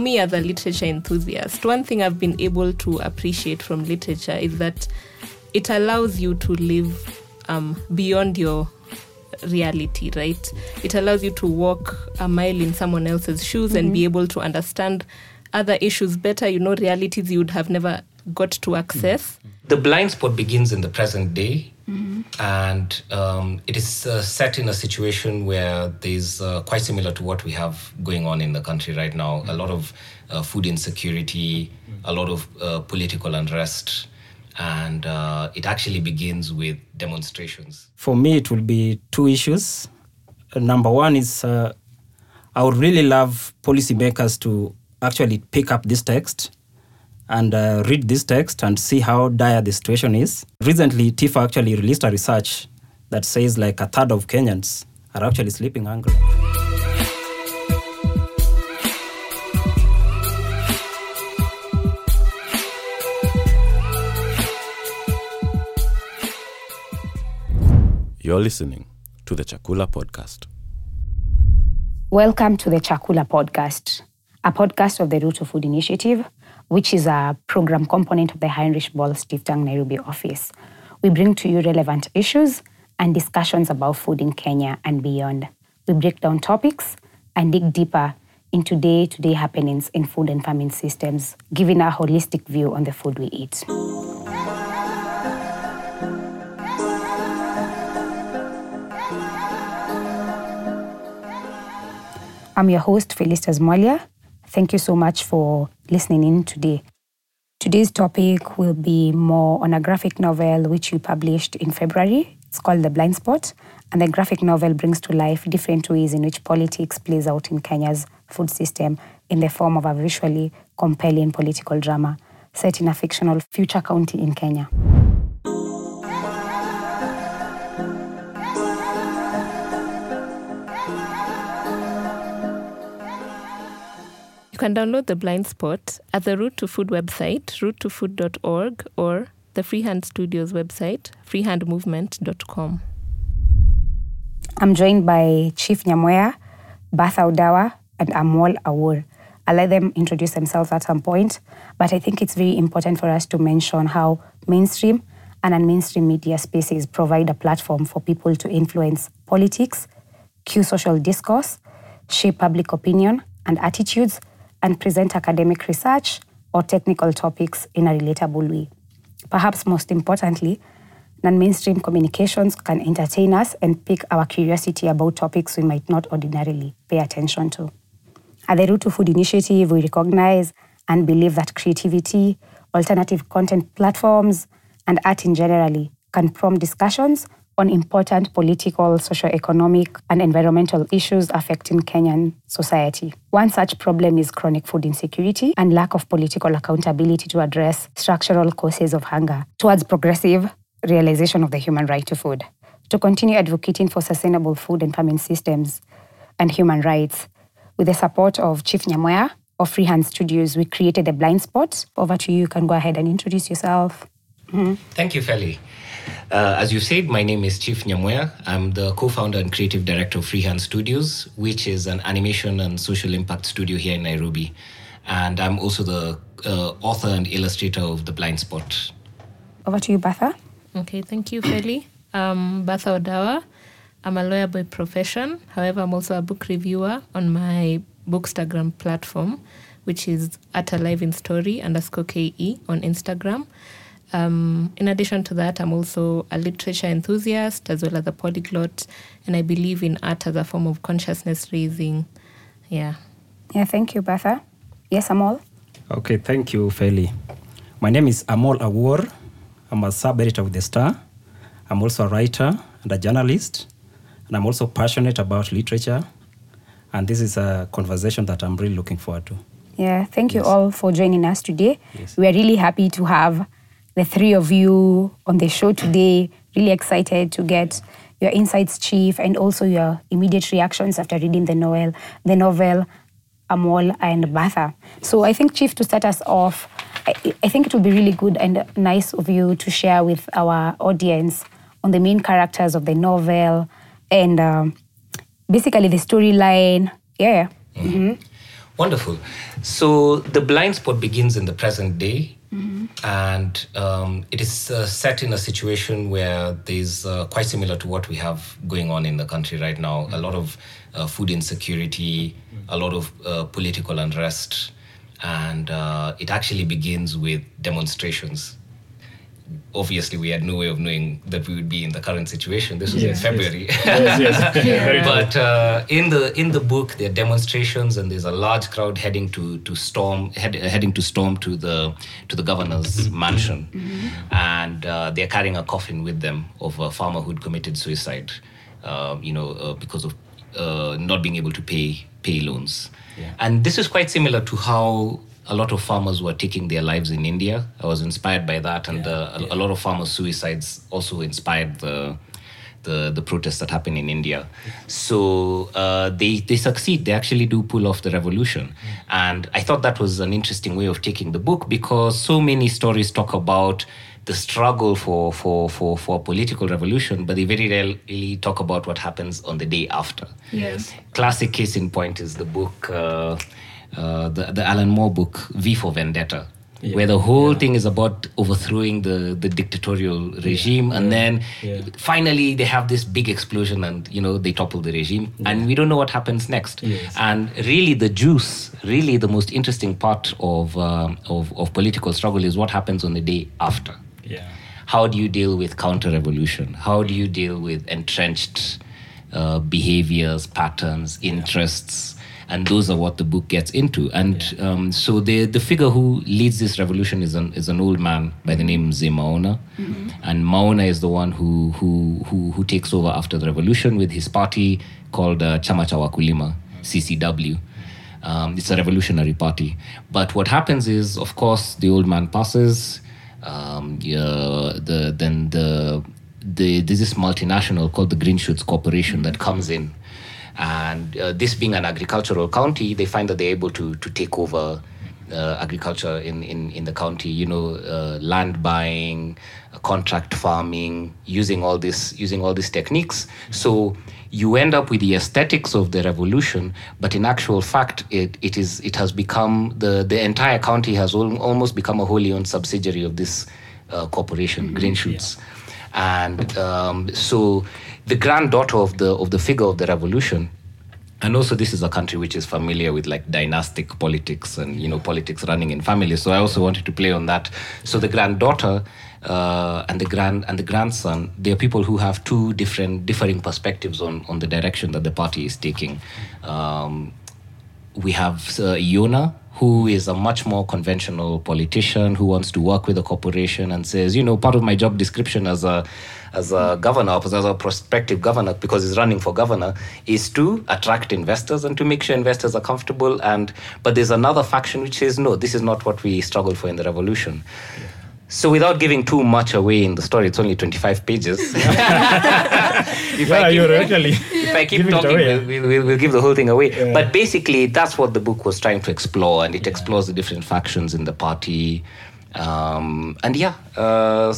for me as a literature enthusiast, one thing I've been able to appreciate from literature is that it allows you to live um, beyond your reality, right? It allows you to walk a mile in someone else's shoes and be able to understand other issues better, you know, realities you would have never got to access. The blind spot begins in the present day, and um, it is uh, set in a situation where there's uh, quite similar to what we have going on in the country right now. A lot of uh, food insecurity, a lot of uh, political unrest, and uh, it actually begins with demonstrations. For me, it will be two issues. Uh, number one is uh, I would really love policymakers to actually pick up this text and uh, read this text and see how dire the situation is. Recently, TIFA actually released a research that says like a third of Kenyans are actually sleeping hungry. You're listening to the Cha Kula Podcast. Welcome to the Cha Kula Podcast, a podcast of the Route to Food Initiative, which is a program component of the Heinrich Böll Stiftung Nairobi office. We bring to you relevant issues and discussions about food in Kenya and beyond. We break down topics and dig deeper into day to day happenings in food and farming systems, giving a holistic view on the food we eat. I'm your host, Felistus Mwalia. Thank you so much for listening in today. Today's topic will be more on a graphic novel which you published in February. It's called The Blind Spot, and the graphic novel brings to life different ways in which politics plays out in Kenya's food system in the form of a visually compelling political drama set in a fictional future county in Kenya. Can download the blind spot at the Route to Food website, routetofood.org, or the Freehand Studios website, freehandmovement.com. I'm joined by Chief Nyamweya, Bertha Odawa, and Amol Awour. I'll let them introduce themselves at some point, but I think it's very important for us to mention how mainstream and unmainstream media spaces provide a platform for people to influence politics, cue social discourse, shape public opinion and attitudes, and present academic research or technical topics in a relatable way. Perhaps most importantly, non mainstream communications can entertain us and pique our curiosity about topics we might not ordinarily pay attention to. At the Route to Food Initiative, we recognize and believe that creativity, alternative content platforms, and art in generally can prompt discussions on important political, socio-economic, and environmental issues affecting Kenyan society. One such problem is chronic food insecurity and lack of political accountability to address structural causes of hunger towards progressive realization of the human right to food. To continue advocating for sustainable food and farming systems and human rights, with the support of Chief Nyamweya of Freehand Studios, we created a blind spot. Over to you. You can go ahead and introduce yourself. Mm-hmm. Thank you, Feli. Uh, as you said, my name is Chief Nyamweya. I'm the co founder and creative director of Freehand Studios, which is an animation and social impact studio here in Nairobi. And I'm also the uh, author and illustrator of The Blind Spot. Over to you, Bertha. Okay, thank you, Feli. Um, Bertha Odawa. I'm a lawyer by profession. However, I'm also a book reviewer on my Bookstagram platform, which is at Alive in Story underscore KE on Instagram. Um, in addition to that, I'm also a literature enthusiast as well as a polyglot, and I believe in art as a form of consciousness raising. Yeah. Yeah, thank you, Bertha. Yes, Amol. Okay, thank you, Feli. My name is Amol Awour. I'm a sub editor of The Star. I'm also a writer and a journalist, and I'm also passionate about literature. And this is a conversation that I'm really looking forward to. Yeah, thank you Yes. all for joining us today. Yes. We are really happy to have the three of you on the show today. Really excited to get your insights, Chief, and also your immediate reactions after reading the novel, the novel Amol and Bertha. So I think, Chief, to start us off, I, I think it would be really good and nice of you to share with our audience on the main characters of the novel and um, basically the storyline. Yeah. Mhm. Wonderful. So the blind spot begins in the present day, and um, it is uh, set in a situation where there's uh, quite similar to what we have going on in the country right now. A lot of uh, food insecurity, a lot of uh, political unrest, and uh, it actually begins with demonstrations. Obviously, we had no way of knowing that we would be in the current situation. This was in Yes, yes. February. yes, yes. True. but uh, in the in the book there are demonstrations and there's a large crowd heading to to storm head, heading to storm to the to the governor's mansion and uh, they're carrying a coffin with them of a farmer who'd committed suicide um, you know uh, because of uh, not being able to pay pay loans Yeah. and this is quite similar to how a lot of farmers were taking their lives in India. I was inspired by that, and Yeah, uh, a, yeah. a lot of farmers' suicides also inspired the the, the protests that happen in India. So uh, they they succeed. They actually do pull off the revolution, and I thought that was an interesting way of taking the book because so many stories talk about the struggle for for for for political revolution, but they very rarely talk about what happens on the day after. Yes. Classic case in point is the book, uh, uh, the the Alan Moore book, V for Vendetta. Yeah. Where the whole thing is about overthrowing the, the dictatorial regime, and then Yeah. finally they have this big explosion, and you know they topple the regime, and we don't know what happens next. Yes. And really, the juice, really the most interesting part of, um, of of political struggle is what happens on the day after Yeah. how do you deal with counter revolution? How do you deal with entrenched uh, behaviors, patterns, interests? And those are what the book gets into. And um, so the the figure who leads this revolution is an is an old man by the name Zemaona, and Maona is the one who who who who takes over after the revolution with his party called uh, Chama cha Wakulima, CCW. Um, it's a revolutionary party. But what happens is, of course, the old man passes. Um, yeah, the then the the there's this multinational called the Green Shoots Corporation that comes in, and uh, this being an agricultural county, they find that they're able to to take over uh, agriculture in, in, in the county, you know, uh, land buying, uh, contract farming, using all this using all these techniques. So you end up with the aesthetics of the revolution, but in actual fact, it, it is it has become the the entire county has al- almost become a wholly owned subsidiary of this uh, corporation, Green Shoots, and um, so the granddaughter of the of the figure of the revolution. And also this is a country which is familiar with like dynastic politics and you know politics running in families. So i also wanted to play on that. So the granddaughter uh, and the grand and the grandson they are people who have two different differing perspectives on on the direction that the party is taking. Um, we have uh, who is a much more conventional politician who wants to work with a corporation and says, you know, part of my job description as a as a governor, as a prospective governor, because he's running for governor, is to attract investors and to make sure investors are comfortable. And but there's another faction which says, no, this is not what we struggled for in the revolution. So without giving too much away in the story, it's only 25 pages. if Yeah, I keep, you're actually. if I keep talking, away. we'll, we'll, we'll, give the whole thing away. Yeah. But basically, that's what the book was trying to explore, and it explores the different factions in the party. Um, and yeah, uh,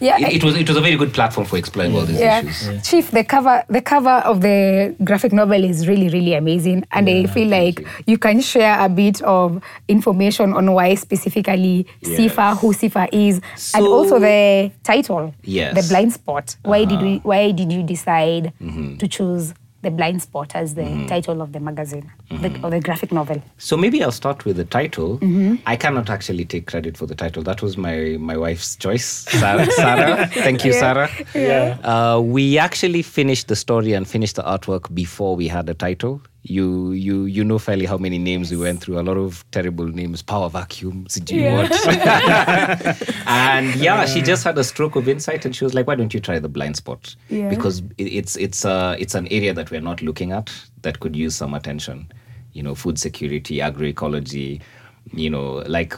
Yeah, it, it was it was a very good platform for exploring all these yeah. issues. Chief, the cover the cover of the graphic novel is really really amazing, and I feel like you. can share a bit of information on why specifically Sifa, who Sifa is, and also the title, Yes. the blind spot. Why did uh-huh. we? Why did you decide mm-hmm. to choose the blind spot as the mm-hmm. title of the magazine the, mm-hmm. or the graphic novel? So maybe I'll start with the title. Mm-hmm. I cannot actually take credit for the title. That was my my wife's choice, Sarah. Sarah. Thank you, Sarah. Yeah. Uh, we actually finished the story and finished the artwork before we had a title. You you you know fairly how many names we went through. A lot of terrible names, power vacuum, sijui what. and yeah, she just had a stroke of insight, and she was like, "Why don't you try the blind spot? Yeah. Because it's it's uh it's an area that we're not looking at that could use some attention. You know, food security, agroecology. You know, like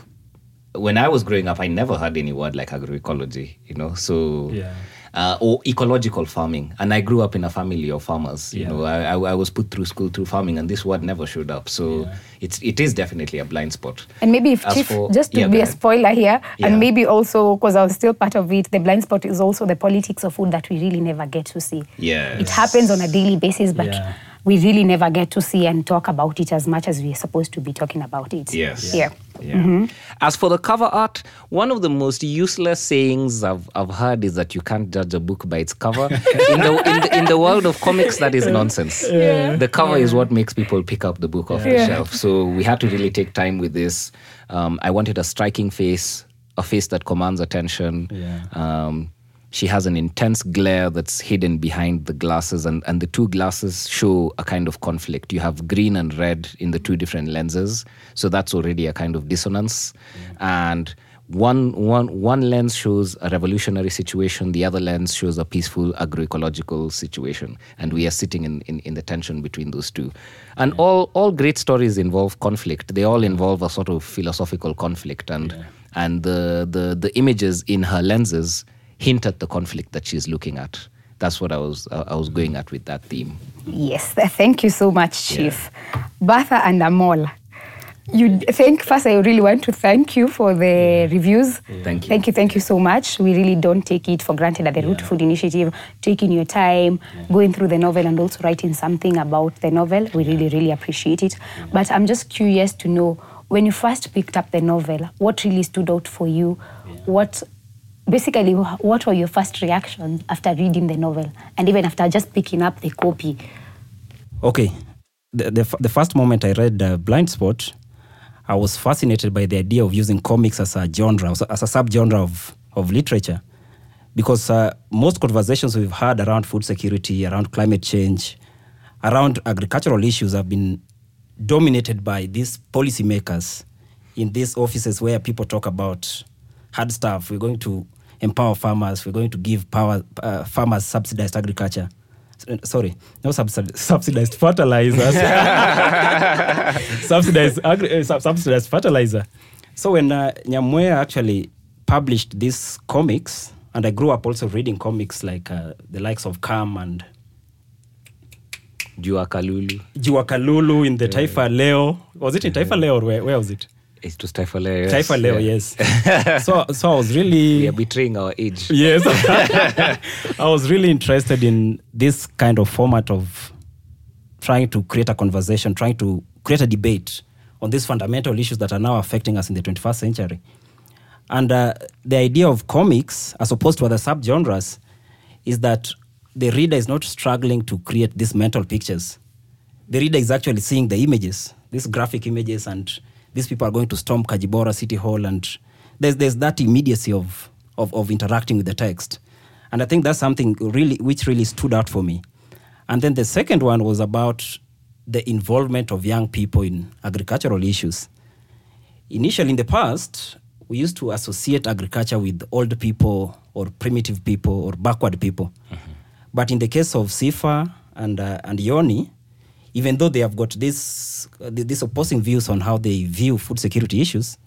when I was growing up, I never heard any word like agroecology. You know, so Yeah. Uh, or ecological farming. And I grew up in a family of farmers. You know, I, I, I was put through school through farming, and this word never showed up. So it's it is definitely a blind spot. And maybe if As Chief, for- just to yeah, be a spoiler here, Yeah. and maybe also because I was still part of it, the blind spot is also the politics of food that we really never get to see. Yes. It happens on a daily basis, but Yeah. We really never get to see and talk about it as much as we're supposed to be talking about it. Yes. Yeah. Yeah. As for the cover art, one of the most useless sayings I've, I've heard is that you can't judge a book by its cover. in, the, in, the, in the world of comics, that is nonsense. The cover is what makes people pick up the book off the shelf. So we had to really take time with this. Um, I wanted a striking face, a face that commands attention. Yeah. Um, she has an intense glare that's hidden behind the glasses, and, and the two glasses show a kind of conflict. You have green and red in the two different lenses, so that's already a kind of dissonance. And one, one, one lens shows a revolutionary situation, the other lens shows a peaceful agroecological situation. And we are sitting in, in, in the tension between those two. And all, all great stories involve conflict, they all involve a sort of philosophical conflict. And, and the, the, the images in her lenses hint at the conflict that she's looking at. That's what I was uh, I was going at with that theme. Yes, thank you so much, Chief. Bertha and Amol. You thank first. I really want to thank you for the reviews. Thank you. Thank you, thank you so much. We really don't take it for granted at the Route Food Initiative, taking your time, going through the novel, and also writing something about the novel. We really, really appreciate it. But I'm just curious to know when you first picked up the novel, what really stood out for you? What basically what were your first reactions after reading the novel and even after just picking up the copy? Okay, the, the, the first moment I read uh, Blind Spot, I was fascinated by the idea of using comics as a genre, as a, subgenre of, of literature. Because uh, most conversations we've had around food security, around climate change, around agricultural issues have been dominated by these policymakers in these offices where people talk about hard stuff. We're going to empower farmers. We're going to give power uh, farmers subsidized agriculture. Sorry, no subsid- subsidized fertilizers. subsidized, agri- uh, subsidized fertilizer. So when uh, Nyamweya actually published these comics, and I grew up also reading comics like uh, the likes of Kam and Juha Kalulu. Juha Kalulu in the Taifa Leo. Was it in Taifa Leo or where, where was it? It was Taifa Leo. yes. Taifa Leo, Yeah. yes. so, so I was really. We are betraying our age. Yes. I was really interested in this kind of format of trying to create a conversation, trying to create a debate on these fundamental issues that are now affecting us in the 21st century. And uh, the idea of comics, as opposed to other subgenres, is that the reader is not struggling to create these mental pictures. The reader is actually seeing the images, these graphic images, and these people are going to storm Kajibora City Hall, and there's, there's that immediacy of, of, of interacting with the text. And I think that's something really which really stood out for me. And then the second one was about the involvement of young people in agricultural issues. Initially, in the past, we used to associate agriculture with old people or primitive people or backward people. But in the case of Sifa and, uh, and Yoni, even though they have got this, uh, these opposing views on how they view food security issues,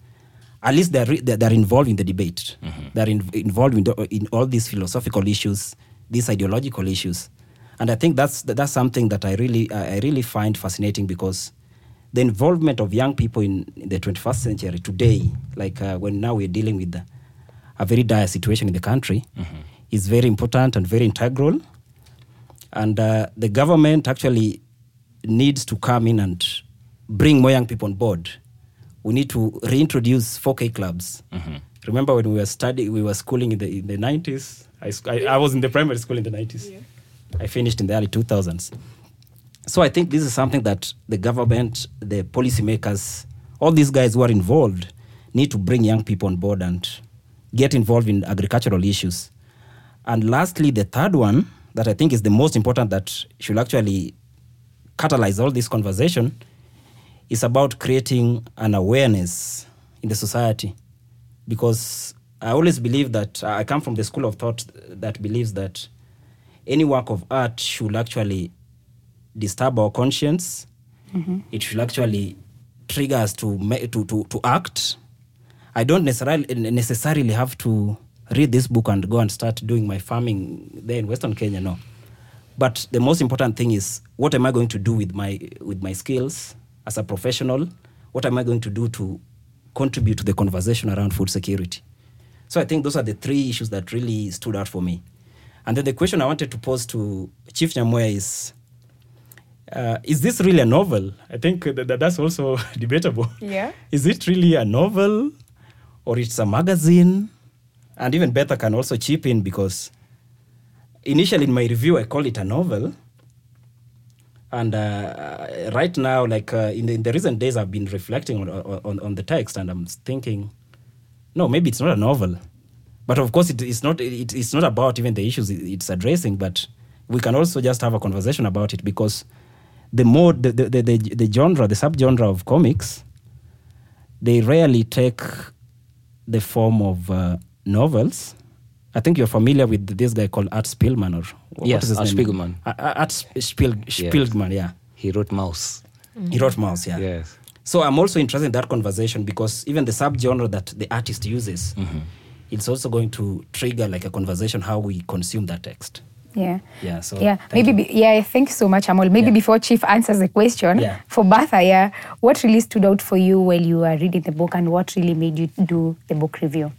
at least they're, re- they're, involved in the debate. They're in, involved in, the, in all these philosophical issues, these ideological issues. And I think that's, that's something that I really, I really find fascinating because the involvement of young people in, in the 21st century today, like uh, when now we're dealing with a very dire situation in the country, is very important and very integral. And uh, the government actually needs to come in and bring more young people on board. We need to reintroduce 4K clubs. Mm-hmm. Remember when we were studying, we were schooling in the, in the 90s? I, I, I was in the primary school in the 90s. I finished in the early 2000s. So I think this is something that the government, the policymakers, all these guys who are involved need to bring young people on board and get involved in agricultural issues. And lastly, the third one that I think is the most important that should actually catalyze all this conversation is about creating an awareness in the society. Because I always believe that I come from the school of thought that believes that any work of art should actually disturb our conscience. Mm-hmm. It should actually trigger us to, to, to, to act. I don't necessarily, necessarily have to read this book and go and start doing my farming there in Western Kenya, no. But the most important thing is what am I going to do with my, with my skills as a professional? What am I going to do to contribute to the conversation around food security? So I think those are the three issues that really stood out for me. And then the question I wanted to pose to Chief Nyamweya is uh, is this really a novel? I think that, that- that's also debatable. Yeah. Is it really a novel or it's a magazine? And even Bertha can also chip in because initially in my review I called it a novel. And uh, right now, like uh, in, the, in the recent days, I've been reflecting on, on, on the text and I'm thinking, no, maybe it's not a novel. But of course, it, it's, not, it, it's not about even the issues it's addressing, but we can also just have a conversation about it because the mode, the, the, the, the, the genre, the subgenre of comics, they rarely take the form of uh, novels. I think you're familiar with this guy called Art Spielman or what Yes, is his Art name? Spiegelman. Art Spiel, Spielman, yeah. He wrote Maus. He wrote Maus, yeah. Yes. So I'm also interested in that conversation because even the subgenre that the artist uses, Mm-hmm. it's also going to trigger like a conversation how we consume that text. Yeah. Yeah. So yeah, thank maybe. Be, yeah, thank you so much, Amol. Maybe Yeah. before Chief answers the question, Yeah. for Bertha, yeah, what really stood out for you while you were reading the book, and what really made you do the book review?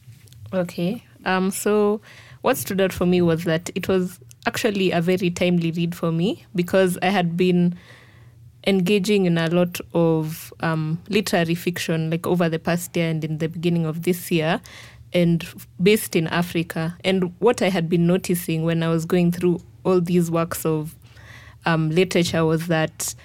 Okay. Um, so what stood out for me was that it was actually a very timely read for me because I had been engaging in a lot of um, literary fiction like over the past year and in the beginning of this year and based in Africa. And what I had been noticing when I was going through all these works of um, literature was that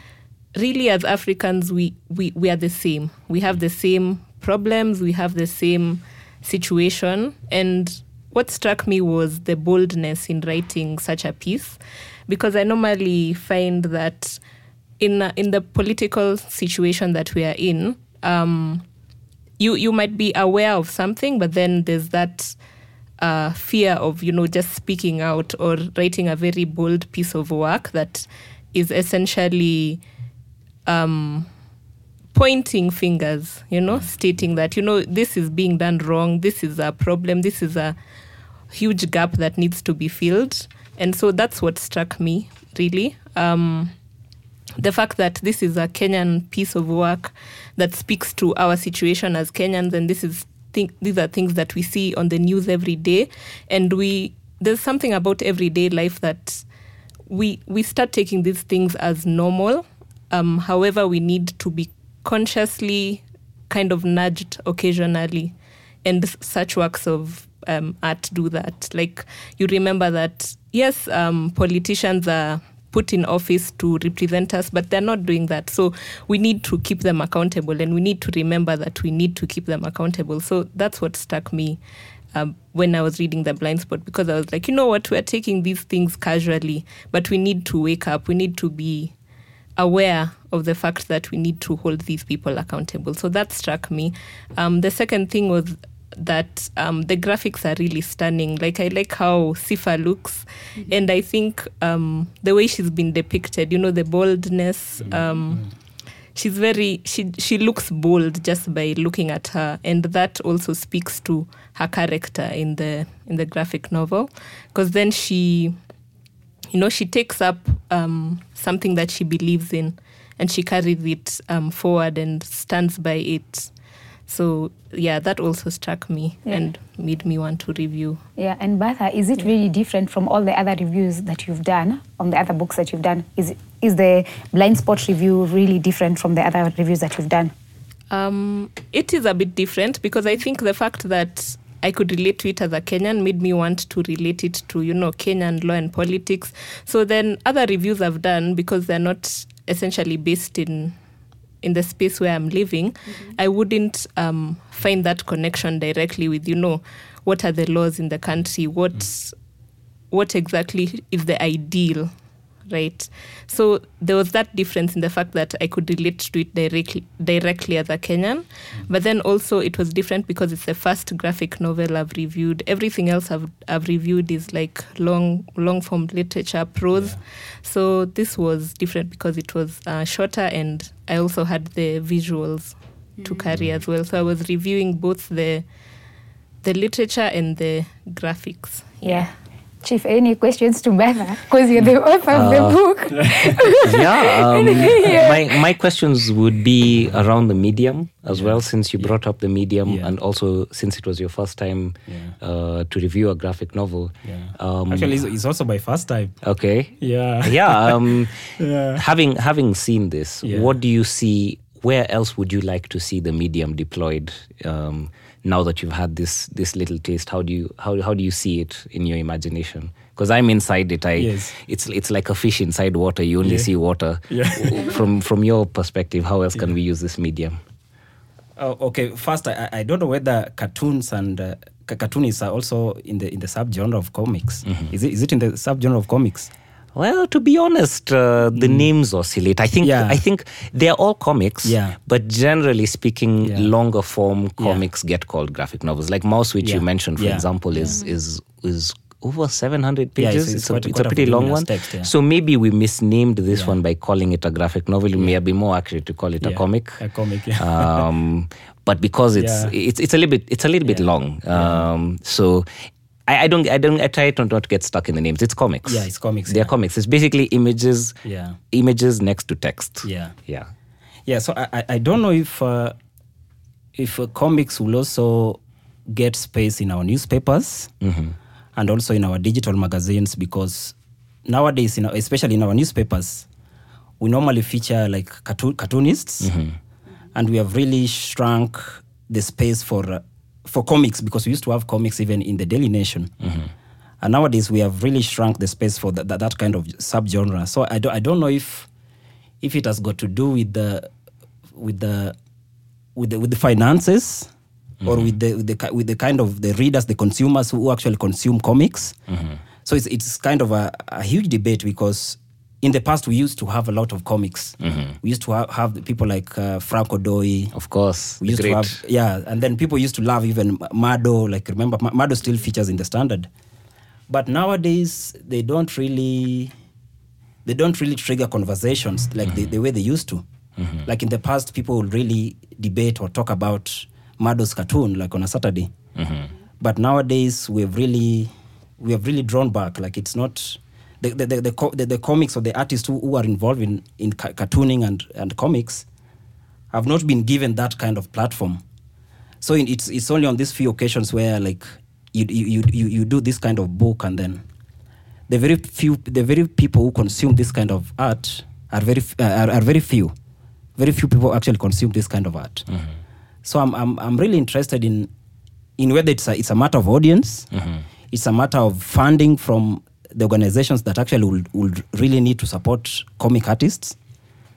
really as Africans we, we, we are the same. We have the same problems, we have the same situation. And what struck me was the boldness in writing such a piece because I normally find that in in the political situation that we are in, um, you you might be aware of something, but then there's that uh, fear of you know just speaking out or writing a very bold piece of work that is essentially um, pointing fingers, you know, stating that you know this is being done wrong, this is a problem, this is a huge gap that needs to be filled, and so that's what struck me really. Um, the fact that this is a Kenyan piece of work that speaks to our situation as Kenyans, and this is think these are things that we see on the news every day, and we there's something about everyday life that we we start taking these things as normal. Um, however, we need to be consciously kind of nudged occasionally, and such works of um, art do that. Like you remember that yes, um, politicians are put in office to represent us, but they're not doing that. So we need to keep them accountable, and we need to remember that we need to keep them accountable. So that's what struck me um, when I was reading The Blind Spot, because I was like, you know what, we're taking these things casually, but we need to wake up. We need to be aware of the fact that we need to hold these people accountable. So that struck me. Um, the second thing was that um, the graphics are really stunning. Like I like how Sifa looks, and I think um, the way she's been depicted. You know, the boldness. Um, she's very she she looks bold just by looking at her, and that also speaks to her character in the in the graphic novel, because then she you know, she takes up um, something that she believes in and she carries it um, forward and stands by it. So, yeah, that also struck me Yeah. and made me want to review. Yeah, and Bertha, is it really different from all the other reviews that you've done on the other books that you've done? Is is the blind spot review really different from the other reviews that you've done? Um, it is a bit different because I think the fact that I could relate to it as a Kenyan made me want to relate it to, you know, Kenyan law and politics. So then other reviews I've done, because they're not essentially based in in the space where I'm living, I wouldn't um, find that connection directly with, you know, what are the laws in the country, what what exactly is the ideal right? So there was that difference in the fact that i could relate to it directly directly as a kenyan. But then also it was different because it's the first graphic novel i've reviewed. Everything else i've, I've reviewed is like long long form literature prose. So this was different because it was uh, shorter and i also had the visuals to carry as well. So i was reviewing both the the literature and the graphics. Yeah. Chief, any questions to Bertha? Because you're the author of the book. yeah, um, Yeah. my my questions would be around the medium as well, since you brought up the medium, Yeah. and also since it was your first time Yeah. uh, to review a graphic novel. Yeah. Um, Actually, it's, it's also my first time. okay. Yeah. yeah. Um, Yeah. Having having seen this, Yeah. what do you see? Where else would you like to see the medium deployed? Now that you've had this this little taste, how do you how how do you see it in your imagination? Because I'm inside it. I Yes. it's it's like a fish inside water. You only Yeah. see water. Yeah. from from your perspective, how else can we use this medium? Oh, okay. First, I, I don't know whether cartoons and uh, ca- cartoonists are also in the in the subgenre of comics. Is it is it in the subgenre of comics? Well, to be honest, uh, the names oscillate. I think Mm. Yeah. I think they're all comics. Yeah. But generally speaking, Yeah. longer form comics get called graphic novels. Like Maus, which you mentioned, for Yeah. example, is is is over seven hundred Yeah, pages. it's- it's, it's a, quite- it's quite a a pretty long one. text, yeah. So maybe we misnamed this Yeah. one by calling it a graphic novel. It may have been more accurate to call it a comic. a comic, yeah. um, but because it's Yeah. it's it's a little bit it's a little bit long. Um, so. I, I don't. I don't. I try to not get stuck in the names. It's comics. Yeah, it's comics, They're yeah. comics. It's basically images. Yeah. Images next to text. Yeah. Yeah. Yeah. So I I- don't know if uh, if uh, comics will also get space in our newspapers and also in our digital magazines because nowadays, in our, especially in our newspapers, we normally feature like cartoon, cartoonists, and we have really shrunk the space for uh, for comics because we used to have comics even in the Daily Nation. Mm-hmm. And nowadays we have really shrunk the space for that, kind of subgenre. So I don't, I don't know if if it has got to do with the with the with the, with the finances or mm-hmm. with the, with the with the kind of the readers, the consumers who actually consume comics. Mm-hmm. So it's it's kind of a, a huge debate because in the past we used to have a lot of comics. Mm-hmm. We used to have, have people like uh, Frank Odoi. Of course. We used great. to have yeah, and then people used to love even Maddo. Like remember, Ma- Maddo still features in the Standard, but nowadays they don't really they don't really trigger conversations like the, mm-hmm. the way they used to. Mm-hmm. Like in the past, people would really debate or talk about Maddo's cartoon like on a Saturday. But nowadays, we've really we have really drawn back. Like it's not the the the, the, co- the, the comics or the artists who, who are involved in in ca- cartooning and and comics have not been given that kind of platform. So in, it's it's only on these few occasions where like you you, you you do this kind of book and then the very few the very people who consume this kind of art are very uh, are, are very few. Very few people actually consume this kind of art. So I'm I'm I'm really interested in in whether it's a, it's a matter of audience, it's a matter of funding from the organizations that actually would, will really need to support comic artists.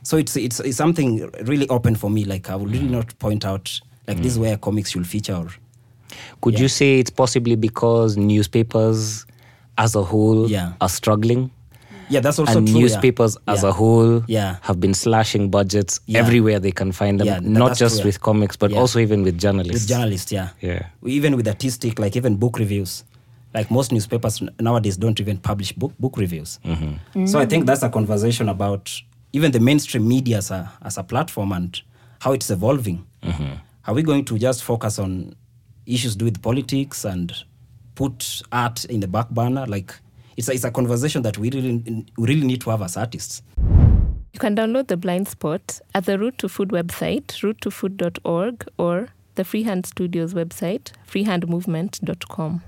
So it's, it's it's something really open for me. Like I would really mm. not point out like this is mm. where comics should feature. Or, Could you say it's possibly because newspapers as a whole Yeah. are struggling? yeah, that's also and true. yeah. newspapers as Yeah. a whole Yeah. have been slashing budgets Yeah. everywhere they can find them, Yeah, th- not just true, yeah. with comics, but Yeah. also even with journalists. with journalists yeah Yeah. even with artistic like even book reviews like most newspapers nowadays don't even publish book book reviews. Mm-hmm. So i think that's a conversation about even the mainstream media as a, as a platform and how it's evolving. Mm-hmm. Are we going to just focus on issues to do with politics and put art in the back burner? Like it's a, it's a conversation that we really we really need to have as artists. You can download the blind spot at the Route to Food website, routetofood.org, or the Freehand Studios website, freehandmovement.com.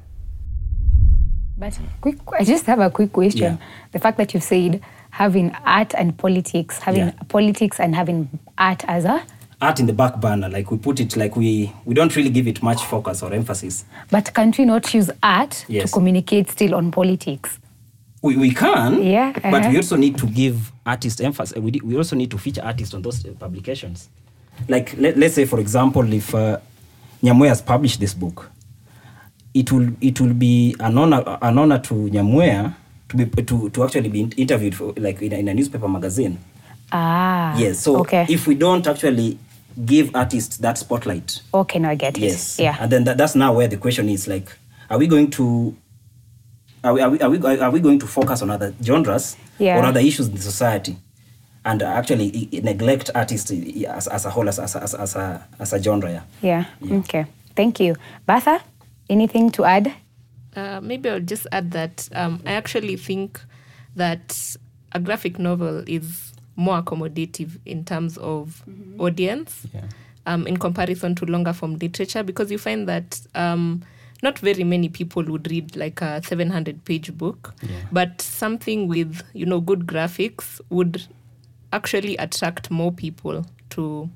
But quick, I just have a quick question. Yeah. The fact that you've said having art and politics, having Yeah. politics and having art as a, art in the back burner like we put it like we we don't really give it much focus or emphasis but can't we not use art to communicate still on politics? We, we can, Yeah, but uh-huh. we also need to give artists emphasis. We, we also need to feature artists on those uh, publications. Like, let, let's say, for example, if uh, Nyamwe has published this book, it will it will be an honor an honor to Nyamwe to be to, to actually be interviewed for, like in a, in a newspaper magazine. Ah. yes. So okay. if we don't actually give artists that spotlight, okay, now I get Yes. it. Yes. Yeah. And then that, that's now where the question is like, are we going to are we, are, we, are, we, are we going to focus on other genres Yeah. or other issues in society and actually neglect artists as, as a whole as, as, as, as, a, as a genre? Yeah. yeah. Okay. Thank you. Bertha, anything to add? Uh, maybe I'll just add that um, I actually think that a graphic novel is more accommodative in terms of audience um, in comparison to longer form literature because you find that um, not very many people would read like a 700 page book but something with you know good graphics would actually attract more people to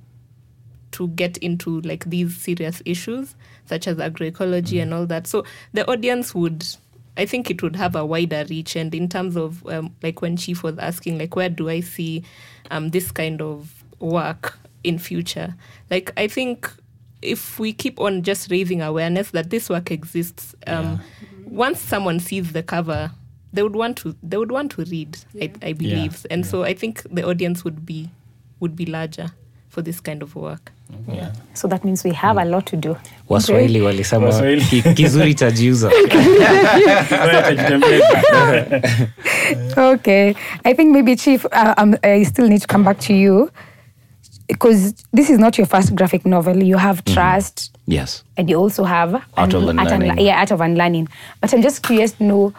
to get into like these serious issues such as agroecology and all that. So the audience would i think it would have a wider reach. And in terms of um, like when chief was asking like where do i see um, this kind of work in future? Like i think if we keep on just raising awareness that this work exists um, once someone sees the cover they would want to they would want to read I, I believe. And so i think the audience would be would be larger for this kind of work Yeah. So that means we have a lot to do. waswahili walisema Waswahili. ki- kizuri cha jiuza Okay. I think maybe, Chief, uh, um, I still need to come back to you because this is not your first graphic novel. You have Trust yes and you also have Art of Unl- Unlearning. yeah, Art of Unlearning. But I'm just curious to know,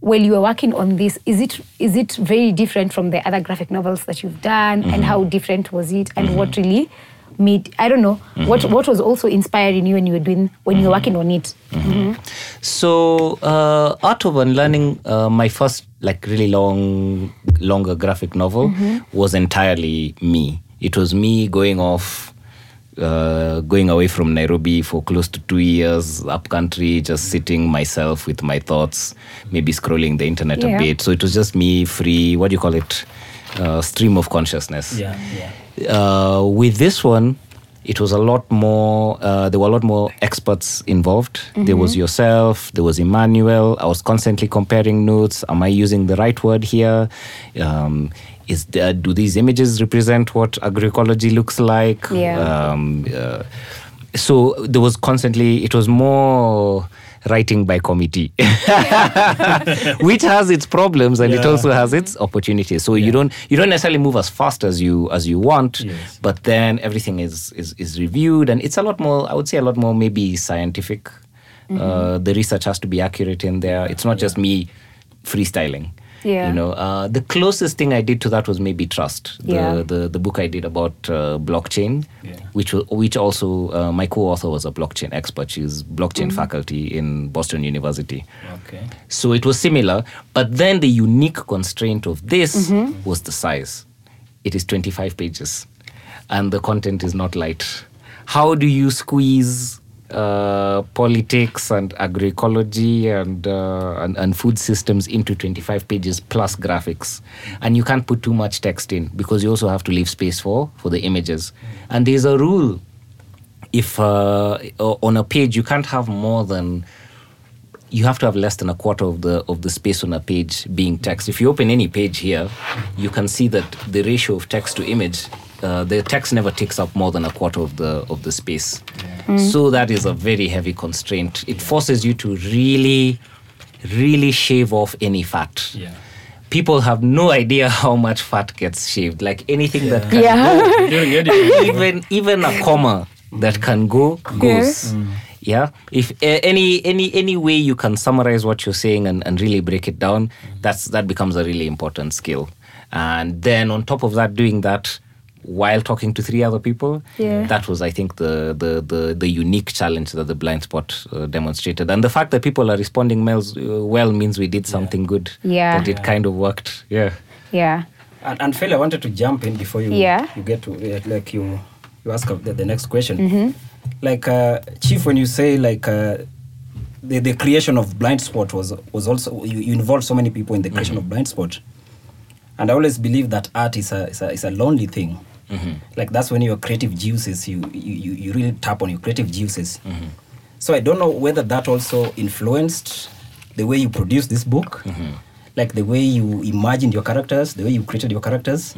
while you were working on this, is it is it very different from the other graphic novels that you've done, and mm-hmm. how different was it, and what mm-hmm. really made I don't know what mm-hmm. what was also inspiring you when you were doing when you were working on it. So, uh, Art of Unlearning, uh, my first like really long, longer graphic novel was entirely me. It was me going off, uh, going away from Nairobi for close to two years, up country, just sitting myself with my thoughts, maybe scrolling the internet Yeah. a bit. So it was just me free. What do you call it? Uh, stream of consciousness Yeah, yeah. uh, with this one, it was a lot more. Uh, there were a lot more experts involved. There was yourself. There was Emmanuel. I was constantly comparing notes. Am I using the right word here? Um, is there, do these images represent what agroecology looks like? Yeah. Um, uh, so there was constantly. It was more writing by committee which has its problems and it also has its opportunities so you don't you don't necessarily move as fast as you as you want Yes. but then everything is, is is reviewed and it's a lot more i would say a lot more maybe scientific uh, the research has to be accurate in there it's not just me freestyling Yeah. you know uh, the closest thing i did to that was maybe trust the Yeah. the, the book i did about uh, blockchain Yeah. which wa- which also uh, my co-author was a blockchain expert she's blockchain faculty in boston university Okay. so it was similar, but then the unique constraint of this was the size. It is 25 pages, and the content is not light. How do you squeeze uh, politics and agroecology and, uh, and and food systems into 25 pages plus graphics? And you can't put too much text in because you also have to leave space for for the images. And there's a rule: if uh, on a page you can't have more than you have to have less than a quarter of the of the space on a page being text. If you open any page here, you can see that the ratio of text to image, uh, the text never takes up more than a quarter of the of the space. So that is a very heavy constraint. It forces you to really, really shave off any fat. Yeah. People have no idea how much fat gets shaved. Like anything that can Yeah. go even even a comma that can go goes yeah if uh, any any any way you can summarize what you're saying and, and really break it down that's that becomes a really important skill and then on top of that doing that while talking to three other people Yeah. that was i think the the the, the unique challenge that the blind spot uh, demonstrated and the fact that people are responding well, uh, well means we did something good Yeah. that it kind of worked yeah Yeah. And, and Phil, I wanted to jump in before you Yeah. you get to uh, like you you ask the, the next question. Like uh, Chief, when you say like uh, the the creation of blind spot was was also you, you involved so many people in the creation of blind spot, and I always believe that art is a is a, is a lonely thing. Mm-hmm. Like that's when your creative juices you you, you, really tap on your creative juices. Mm-hmm. So I don't know whether that also influenced the way you produced this book, mm-hmm. like the way you imagined your characters, the way you created your characters.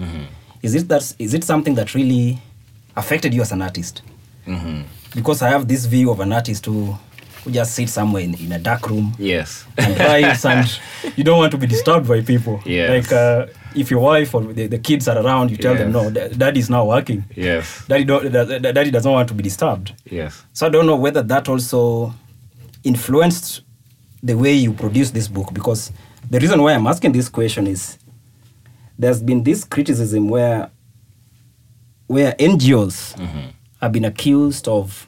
Is it that is it something that really affected you as an artist? Because I have this view of an artist who who just sit somewhere in, in a dark room yes and writes, and you don't want to be disturbed by people. Yes. Like uh, if your wife or the, the kids are around, you tell them, no, da- daddy is now working. yes Daddy, don't, da- da- daddy doesn't want to be disturbed. yes So I don't know whether that also influenced the way you produce this book because the reason why I'm asking this question is there's been this criticism where where NGOs mm-hmm. have been accused of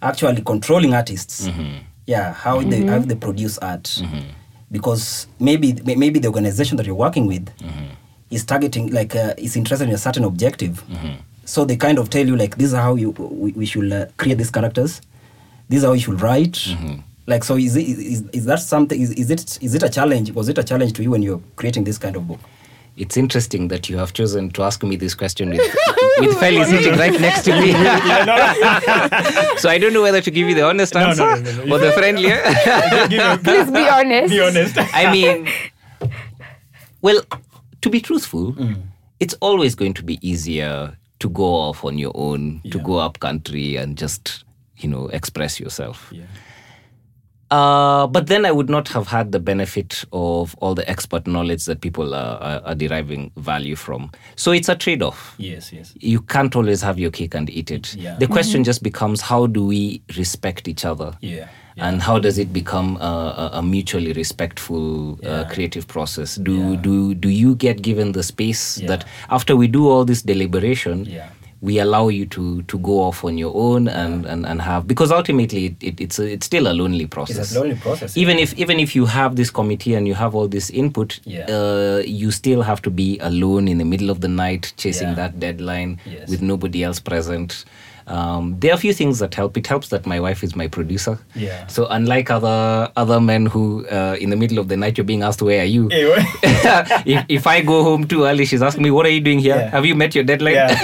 actually controlling artists. Mm-hmm. Yeah, how they mm-hmm. how they produce art. Because maybe maybe the organization that you're working with is targeting like uh, is interested in a certain objective. So they kind of tell you like this is how you we, we should uh, create these characters. This is how you should write. Like so, is, it, is is that something? Is, is it is it a challenge? Was it a challenge to you when you're creating this kind of book? It's interesting that you have chosen to ask me this question with, with Feli sitting right next to me. so I don't know whether to give you the honest No, no, answer no, no. or the friendlier. Please be honest. Be honest. I mean, well, to be truthful, it's always going to be easier to go off on your own, to go up country and just, you know, express yourself. Yeah. Uh, but then I would not have had the benefit of all the expert knowledge that people are, are, are deriving value from. So it's a trade off. Yes, yes. You can't always have your cake and eat it. Yeah. The question just becomes how do we respect each other? Yeah. and how does it become a, a, mutually respectful uh, creative process do Yeah. do do you get given the space Yeah. that after we do all this deliberation Yeah. We allow you to to go off on your own and and, and have because ultimately it, it, it's a, it's still a lonely process It's a lonely process, even if even if you have this committee and you have all this input Yeah. uh, you still have to be alone in the middle of the night chasing Yeah. that deadline Yes. with nobody else present um, there are a few things that help. It helps that my wife is my producer. Yeah. So unlike other other men who, uh, in the middle of the night, you're being asked, "Where are you?" Hey, if, if I go home too early, she's asking me, "What are you doing here? Yeah. Have you met your deadline?" Yeah.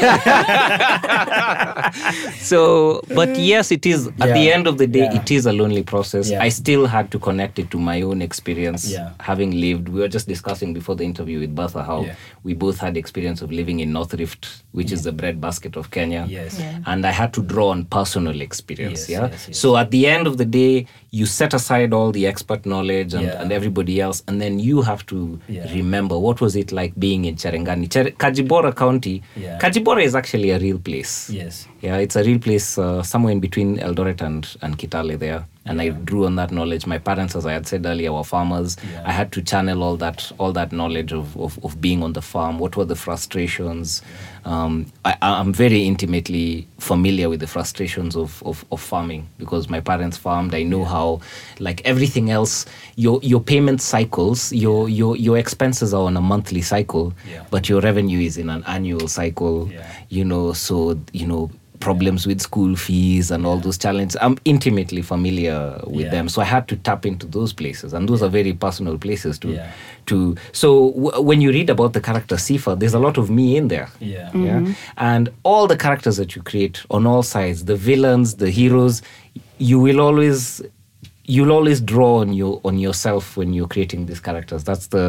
so, but yes, it is. At the end of the day, Yeah. it is a lonely process. Yeah. I still had to connect it to my own experience, Yeah. having lived. We were just discussing before the interview with Bertha how Yeah. we both had experience of living in North Rift, which is the breadbasket of Kenya. Yes. Yeah. And I had to draw on personal experience. Yes, yeah. yes, yes. So at the end of the day, you set aside all the expert knowledge and, Yeah. and everybody else, and then you have to Yeah. remember what was it like being in Cherengani. Cher- Kajibora County. Yeah. Kajibora is actually a real place. Yes. Yeah, it's a real place uh, somewhere in between Eldoret and, and Kitale there. And I drew on that knowledge. My parents, as I had said earlier, were farmers. Yeah. I had to channel all that all that knowledge of, of, of being on the farm. What were the frustrations? Um, I, I'm very intimately familiar with the frustrations of, of, of farming because my parents farmed. I know how, like everything else, your your payment cycles, your your your expenses are on a monthly cycle, Yeah. but your revenue is in an annual cycle Yeah. you know so you know problems with school fees and all those challenges i'm intimately familiar with Yeah. them so i had to tap into those places and those are very personal places to Yeah. to so w- when you read about the character sifa there's a lot of me in there Yeah. yeah mm-hmm. and all the characters that you create on all sides the villains the heroes you will always you'll always draw on your on yourself when you're creating these characters that's the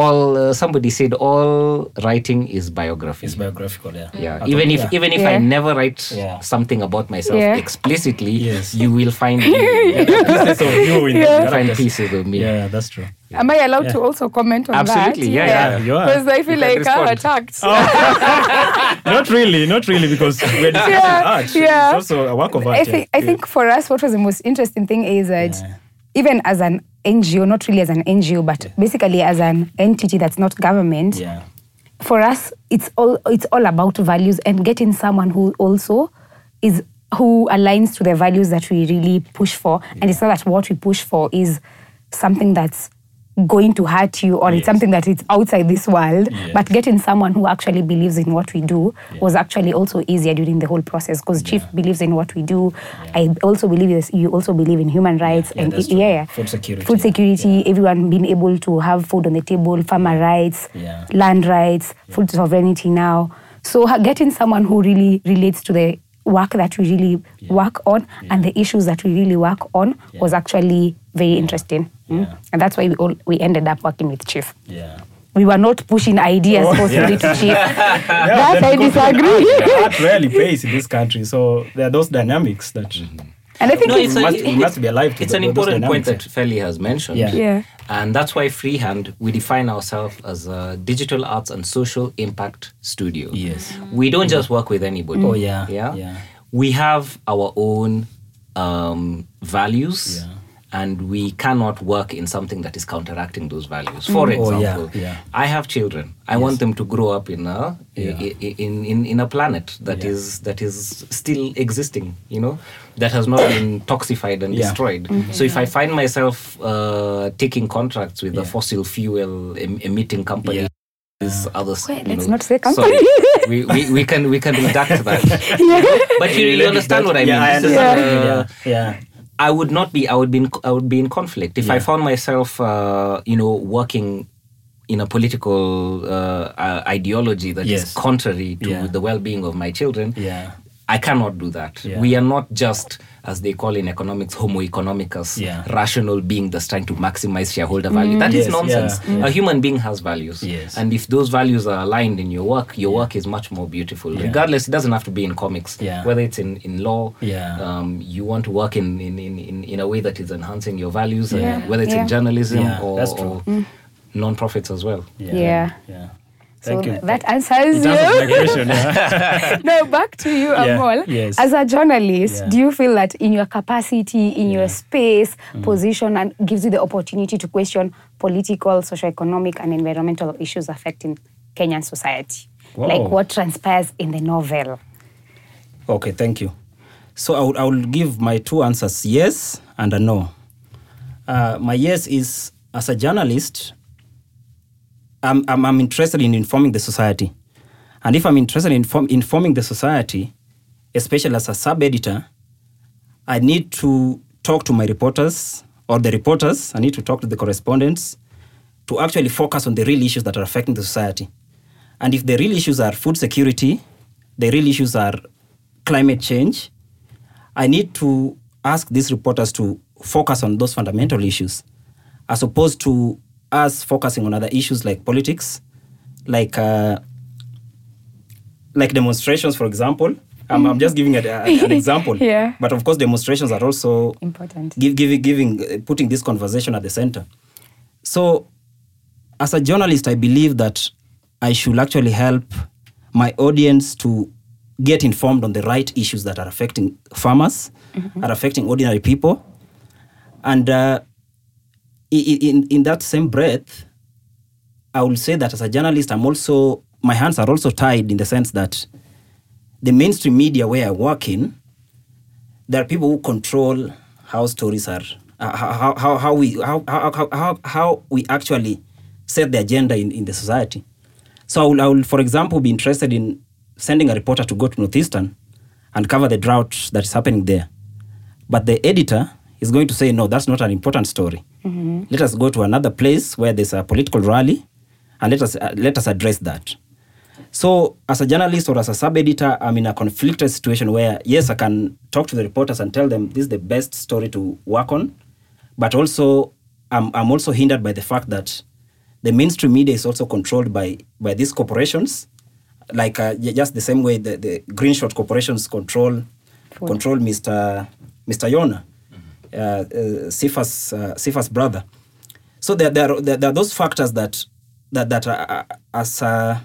all uh, somebody said all writing is biography It's biographical, yeah. yeah I even if yeah. even if Yeah. i never write Yeah. something about myself Yeah. explicitly Yes. you will find me Pieces of you in the Yeah. find pieces of me Yeah, that's true. Am I allowed to also comment on Absolutely, that? yeah, yeah, you are. Because I feel You can like I'm respond. attacked. Oh. not really, not really, because we're discussing Yeah, art. yeah. It's also a work of art. I think yeah. I think for us, what was the most interesting thing is that Yeah. even as an NGO, not really as an NGO, but basically as an entity that's not government, Yeah. for us, it's all it's all about values and getting someone who also is who aligns to the values that we really push for. And it's not that what we push for is something that's going to hurt you or it's Yes. something that is outside this world. Yes. But getting someone who actually believes in what we do was actually also easier during the whole process because Chief believes in what we do. I also believe this, you also believe in human rights Yeah, and that's it- true. yeah, yeah. Food security. Food security, everyone being able to have food on the table, farmer rights, Yeah. land rights, food sovereignty now. So getting someone who really relates to the work that we really work on and the issues that we really work on was actually very interesting. Mm. Yeah. And that's why we all we ended up working with Chief. Yeah. We were not pushing ideas Oh, forcibly yeah. to Chief. Yeah, that then I because disagree. Art, art rarely pays in this country, so there are those dynamics that and I think No, it's, it's, a, must- we must be alive to it's the- an those important point that dynamics, Feli has mentioned. Yeah. Yeah. And that's why Freehand, we define ourselves as a digital arts and social impact studio. Yes. We don't just work with anybody. Oh, yeah, Yeah. yeah. We have our own um, values. Yeah. And we cannot work in something that is counteracting those values. For Oh, yeah, example, yeah. I have children. I want them to grow up in a Yeah. i- i- in, in in a planet that Yeah. is that is still existing. You know, that has not been toxified and Yeah. destroyed. So if I find myself uh, taking contracts with a fossil fuel em- emitting company. Yeah. Is others, Wait, you let's know, not say sorry. company. we, we, we can we can redact that. But you, you understand what I mean? Yeah, I This is, understand. uh, Yeah, yeah. I would not be. I would be. In, I would be in conflict if I found myself, uh, you know, working in a political uh, uh, ideology that is Yes. contrary to Yeah. the well-being of my children. Yeah. I cannot do that. Yeah. We are not just, as they call in economics, homo economicus, Yeah. rational being that's trying to maximize shareholder value. That is Yes, nonsense. yeah, yeah. A human being has values. Yes. And if those values are aligned in your work, your work is much more beautiful. Yeah. Regardless, it doesn't have to be in comics. Yeah. Whether it's in, in law, Yeah. um, you want to work in, in, in, in, in a way that is enhancing your values, and whether it's Yeah. in journalism Yeah, or, that's true. non-profits as well. Yeah. Yeah. So you. that answers It you. question. Yeah. no, back to you, Yeah, Amol. yes. As a journalist, Yeah. do you feel that in your capacity, in your space, Mm. position, and gives you the opportunity to question political, socio-economic, and environmental issues affecting Kenyan society? Wow. Like what transpires in the novel? Okay, thank you. So I will, I will give my two answers yes and a no. Uh, my yes is as a journalist, I'm, I'm, I'm interested in informing the society. And if I'm interested in inform, informing the society, especially as a sub editor, I need to talk to my reporters or the reporters, I need to talk to the correspondents to actually focus on the real issues that are affecting the society. And if the real issues are food security, the real issues are climate change, I need to ask these reporters to focus on those fundamental issues as opposed to us focusing on other issues like politics, like uh, like demonstrations, for example. I'm, I'm just giving a, a- an example. Yeah. But of course, demonstrations are also Important. give, giving, giving, uh, putting this conversation at the center. So, as a journalist, I believe that I should actually help my audience to get informed on the right issues that are affecting farmers, are affecting ordinary people, and uh, in in that same breath, I will say that as a journalist, I'm also my hands are also tied in the sense that the mainstream media where I work in, there are people who control how stories are, uh, how, how, how we how, how, how, how, we actually set the agenda in, in the society. So I will, I will, for example, be interested in sending a reporter to go to Northeastern and cover the drought that is happening there. But the editor is going to say, no, that's not an important story. Let us go to another place where there's a political rally and let us, uh, let us address that. So, as a journalist or as a sub editor, I'm in a conflicted situation where, yes, I can talk to the reporters and tell them this is the best story to work on, but also I'm, I'm also hindered by the fact that the mainstream media is also controlled by, by these corporations, like uh, just the same way the, the green shot corporations control control Mr. Mr. Yona, Sifa's, uh, Sifa's brother. So there, there, are, there, are those factors that that that uh, as a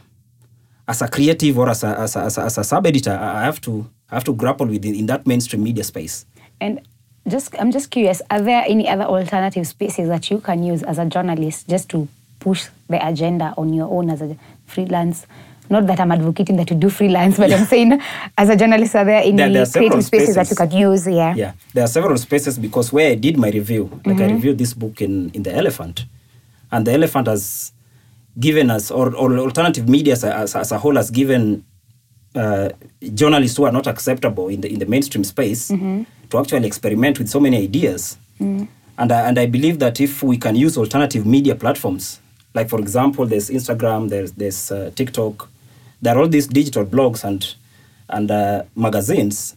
as a creative or as a as a, as a, as a sub editor, I I have to I have to grapple with in, in that mainstream media space. And just, I'm just curious, are there any other alternative spaces that you can use as a journalist just to push the agenda on your own as a freelance? Not that I'm advocating that you do freelance, but I'm saying as a journalist, are there any There- there are creative spaces, that you spaces. can use? Yeah. Yeah, there are several spaces because where I did my review, like I reviewed this book in in the Elephant, and the Elephant has given us, or, or alternative media as a, as, as a whole has given uh, journalists who are not acceptable in the in the mainstream space to actually experiment with so many ideas. And I, and I believe that if we can use alternative media platforms, like for example, there's Instagram, there's there's uh, TikTok, there are all these digital blogs and and uh, magazines.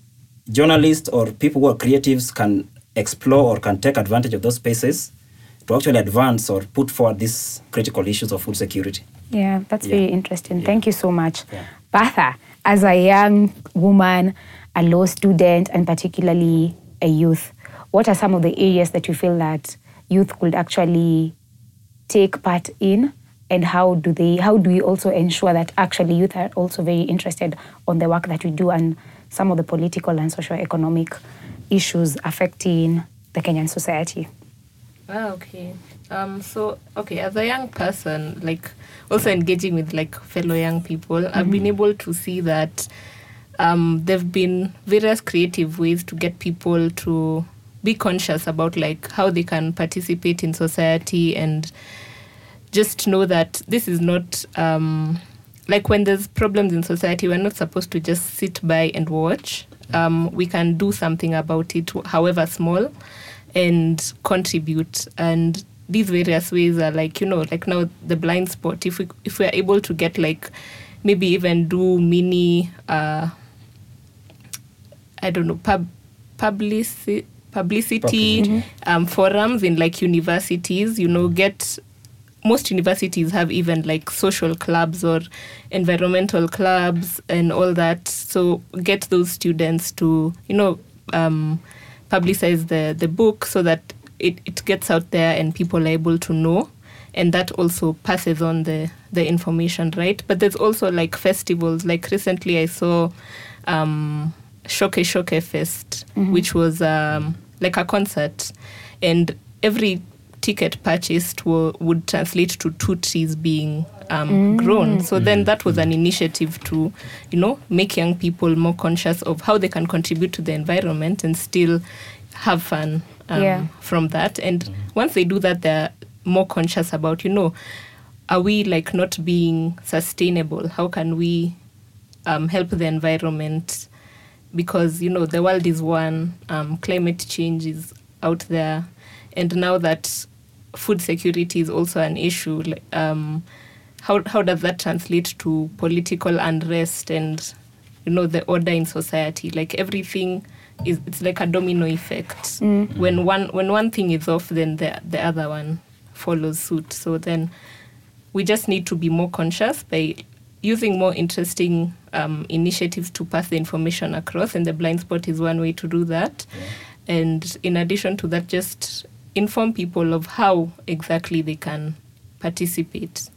Journalists or people who are creatives can explore or can take advantage of those spaces to actually advance or put forward these critical issues of food security. Yeah, that's Yeah. very interesting. Yeah. Thank you so much. Yeah. Bertha, as a young woman, a law student, and particularly a youth, what are some of the areas that you feel that youth could actually take part in? And how do they how do we also ensure that actually youth are also very interested on the work that we do and some of the political and socio-economic issues affecting the Kenyan society? Ah, okay. Um, so okay, as a young person, like also engaging with like fellow young people, I've been able to see that um, there've been various creative ways to get people to be conscious about like how they can participate in society and just know that this is not um, like when there's problems in society, we're not supposed to just sit by and watch. Um, we can do something about it, however small, and contribute. And these various ways are like you know, like now the blind spot. If we if we are able to get like maybe even do mini, uh, I don't know, pub publicity publicity um, forums in like universities. You know, get most universities have even like social clubs or environmental clubs and all that. So get those students to you know um, publicize the the book so that it, it gets out there and people are able to know. And that also passes on the, the information, right? But there's also like festivals. Like recently, I saw um, Shoke Shoke Fest, which was um, like a concert, and every ticket purchased wo- would translate to two trees being um, grown. So then that was an initiative to, you know, make young people more conscious of how they can contribute to the environment and still have fun um, Yeah. from that. And once they do that, they're more conscious about, you know, are we like not being sustainable? How can we um, help the environment? Because you know the world is one, um, climate change is out there, and now that food security is also an issue, um, how how does that translate to political unrest and you know the order in society? Like everything is it's like a domino effect. When one when one thing is off, then the the other one follows suit. So then we just need to be more conscious by using more interesting um, initiatives to pass the information across, and the blind spot is one way to do that. And in addition to that, just inform people of how exactly they can participate.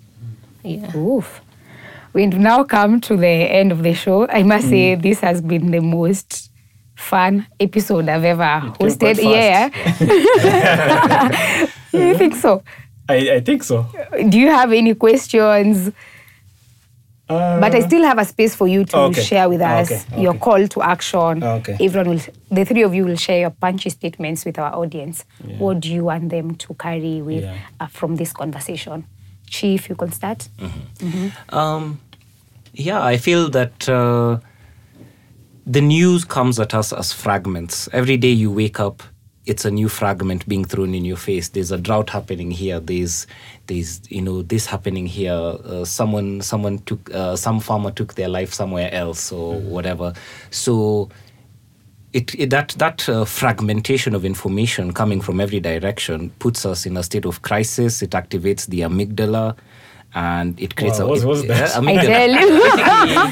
Yeah. Oof. We've now come to the end of the show. I must say mm. this has been the most fun episode I've ever came hosted. quite Yeah. you think so? I, I think so. Do you have any questions? Uh, But I still have a space for you to Okay. share with us Okay, your call to action. Okay. Everyone will, the three of you will share your punchy statements with our audience. What do you want them to carry with Yeah. uh, from this conversation? Chief, you can start. Um, yeah, I feel that uh, the news comes at us as fragments. Every day you wake up, it's a new fragment being thrown in your face. There's a drought happening here. There's, there's you know, this happening here. Uh, someone, someone took, uh, some farmer took their life somewhere else or whatever. So it, it that that uh, fragmentation of information coming from every direction puts us in a state of crisis. It activates the amygdala, and it creates Wow, a what's- what's it- that? uh, I amygdala. tell you.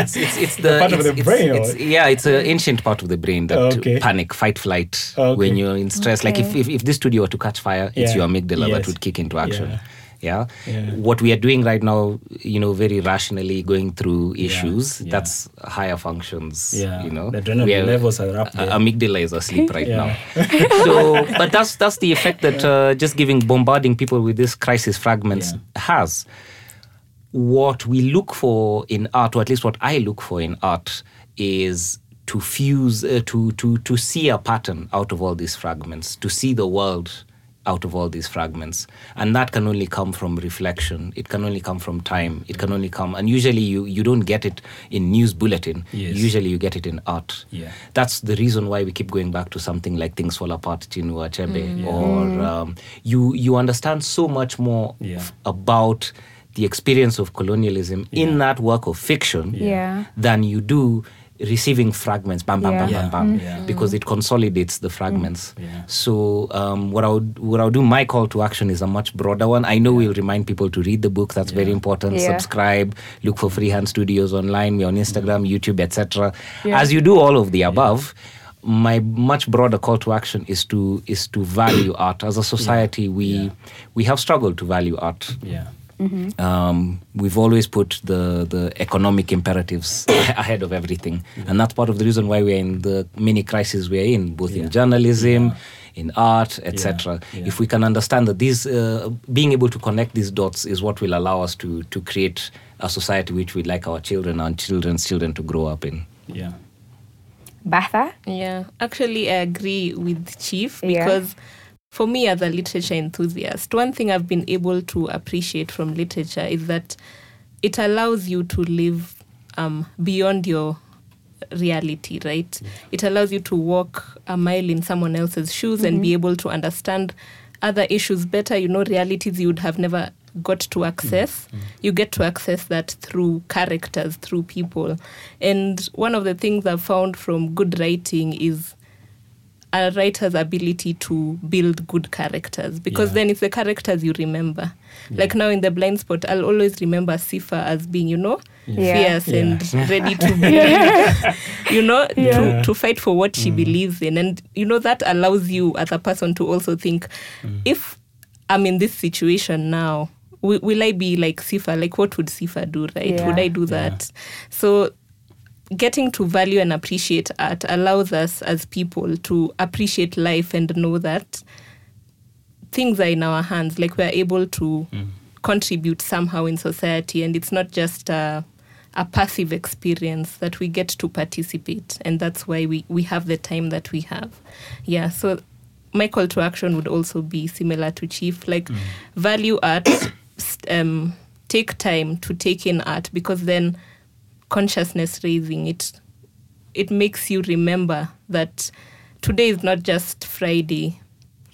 it's, it's, it's the part of the it's- brain, it's- what? yeah, it's an ancient part of the brain that Okay. panic, fight, flight. Okay. When you're in stress, like if, if if this studio were to catch fire, it's Yeah. your amygdala that would kick into action. Yeah. Yeah. Yeah. What we are doing right now, you know, very rationally going through issues. yeah. That's higher functions. Yeah. You know, The adrenaline are- levels are up uh, there. amygdala is asleep right now. so, but that's that's the effect that uh, just giving bombarding people with this crisis fragments has. What we look for in art, or at least what I look for in art, is to fuse, uh, to to to see a pattern out of all these fragments, to see the world out of all these fragments, and that can only come from reflection. It can only come from time. It can only come, and usually you you don't get it in news bulletin. Yes. Usually you get it in art Yeah. that's the reason why we keep going back to something like things fall apart chinua achebe or um, you you understand so much more Yeah. f- about the experience of colonialism in that work of fiction Yeah. than you do receiving fragments bam bam Yeah. bam Yeah. bam bam Yeah. because it consolidates the fragments. Mm. Yeah. so um, what I would what I would do my call to action is a much broader one. I know we'll remind people to read the book. That's very important. Yeah. subscribe look for freehand studios online. We're on mm. Instagram YouTube etc as you do all of the above my much broader call to action is to is to value art. As a society we we have struggled to value art. Yeah. Um, we've always put the the economic imperatives ahead of everything, and that's part of the reason why we're in the many crises we're in, both in journalism, in art, etc. yeah. If we can understand that these, uh, being able to connect these dots is what will allow us to to create a society which we'd like our children and children's children to grow up in. Yeah. Bertha? Yeah, actually, I agree with Chief Yeah. because for me, as a literature enthusiast, one thing I've been able to appreciate from literature is that it allows you to live um, beyond your reality, right? It allows you to walk a mile in someone else's shoes and be mm-hmm. able to understand other issues better, you know, realities you would have never got to access. Mm-hmm. Mm-hmm. You get to access that through characters, through people. And one of the things I've found from good writing is a writer's ability to build good characters because Yeah. then it's the characters you remember. Like now in the blind spot, I'll always remember Sifa as being, you know, Yeah. fierce and ready to be, you know, Yeah. to, to fight for what she mm. believes in. And, you know, that allows you as a person to also think, mm. if I'm in this situation now, will, will I be like Sifa? Like, what would Sifa do, right? Yeah. Would I do that? So, getting to value and appreciate art allows us as people to appreciate life and know that things are in our hands. Like we're able to contribute somehow in society, and it's not just a, a passive experience that we get to participate, and that's why we we have the time that we have. Yeah, so. My call to action would also be similar to Chief, like value art, um, take time to take in art because then consciousness raising it it makes you remember that today is not just friday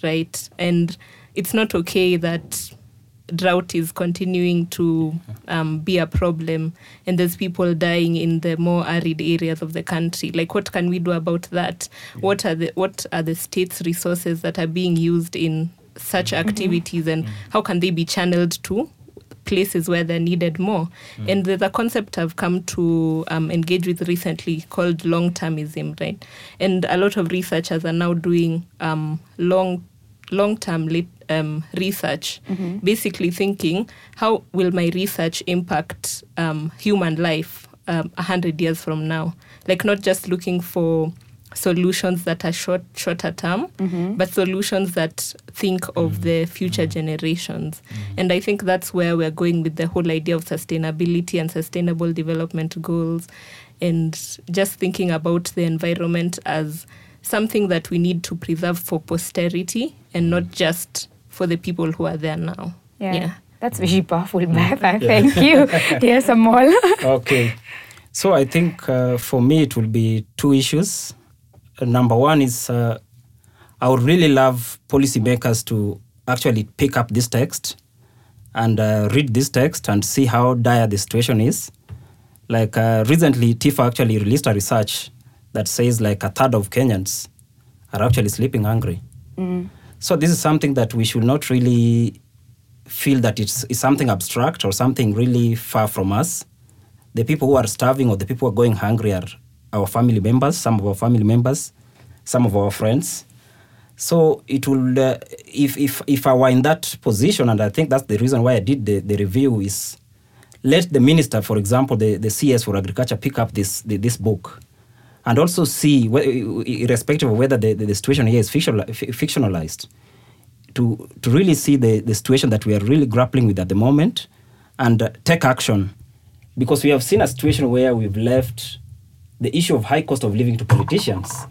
right? And it's not okay that drought is continuing to um, be a problem and there's people dying in the more arid areas of the country. Like what can we do about that? What are the what are the state's resources that are being used in such activities and how can they be channeled to places where they're needed more. And there's a concept I've come to um, engage with recently called long termism, right? And a lot of researchers are now doing um, long long term lit, um, research, basically thinking how will my research impact um, human life um, a hundred years from now? Like not just looking for solutions that are short shorter term mm-hmm. but solutions that think of mm-hmm. the future mm-hmm. generations and i think that's where we're going with the whole idea of sustainability and sustainable development goals and just thinking about the environment as something that we need to preserve for posterity and not just for the people who are there now Yeah. That's very powerful, Bertha. Thank you. yes, Amol. Okay. So I think uh, for me it will be two issues. Number one is uh, I would really love policymakers to actually pick up this text and uh, read this text and see how dire the situation is. Like uh, recently, TIFA actually released a research that says like a third of Kenyans are actually sleeping hungry. So this is something that we should not really feel that it's, it's something abstract or something really far from us. The people who are starving or the people who are going hungry are our family members, some of our family members, some of our friends. So it will, uh, if, if, if I were in that position, and I think that's the reason why I did the, the review, is let the minister, for example, the, the CS for agriculture, pick up this, the, this book and also see, irrespective of whether the, the, the situation here is fictional, fictionalized, to, to really see the, the situation that we are really grappling with at the moment and uh, take action. Because we have seen a situation where we've left the issue of high cost of living to politicians.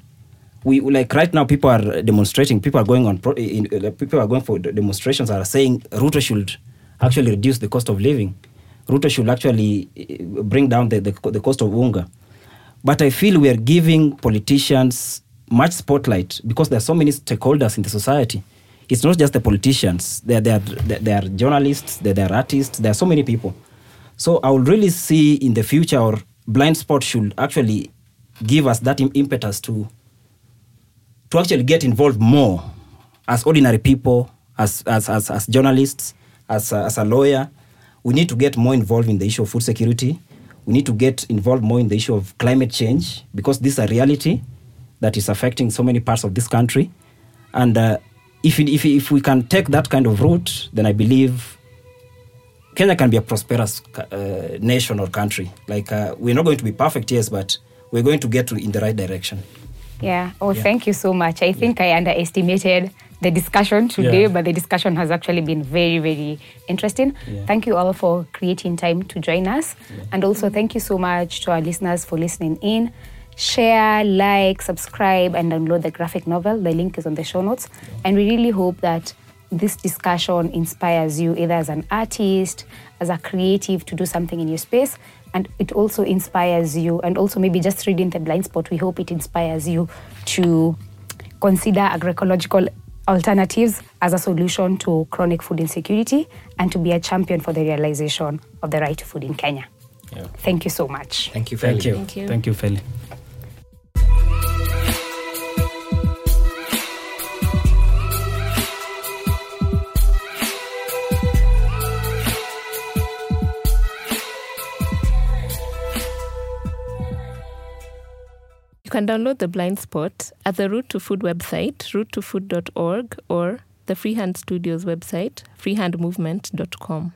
We like right now, people are demonstrating. People are going on. Pro, in, uh, people are going for demonstrations. Are saying Ruto should actually reduce the cost of living. Ruto should actually uh, bring down the, the, the cost of unga. But I feel we are giving politicians much spotlight because there are so many stakeholders in the society. It's not just the politicians. There, there, are, there, are journalists, there, there are artists, there are so many people. So I would really see in the future our blind spot should actually give us that impetus to to actually get involved more as ordinary people, as as as, as journalists, as a, as a lawyer. We need to get more involved in the issue of food security. We need to get involved more in the issue of climate change because this is a reality that is affecting so many parts of this country. And uh, if, if, if we can take that kind of route, then I believe Kenya can be a prosperous uh, nation or country. Like uh, we're not going to be perfect, yes, but we're going to get to in the right direction. Yeah. Oh, Yeah. thank you so much. I think I underestimated the discussion today, Yeah. but the discussion has actually been very, very interesting. Yeah. Thank you all for creating time to join us. And also, thank you so much to our listeners for listening in. Share, like, subscribe, and download the graphic novel. The link is on the show notes. And we really hope that this discussion inspires you either as an artist, as a creative to do something in your space, and it also inspires you. And also, maybe just reading The Blind Spot, we hope it inspires you to consider agroecological alternatives as a solution to chronic food insecurity and to be a champion for the realization of the right to food in Kenya. Yeah. Thank you so much. Thank you, Thank Feli. you. Thank you. Thank you, Feli. You can download The Blind Spot at the Route to Food website, routetofood.org, or the Freehand Studios website, freehandmovement.com.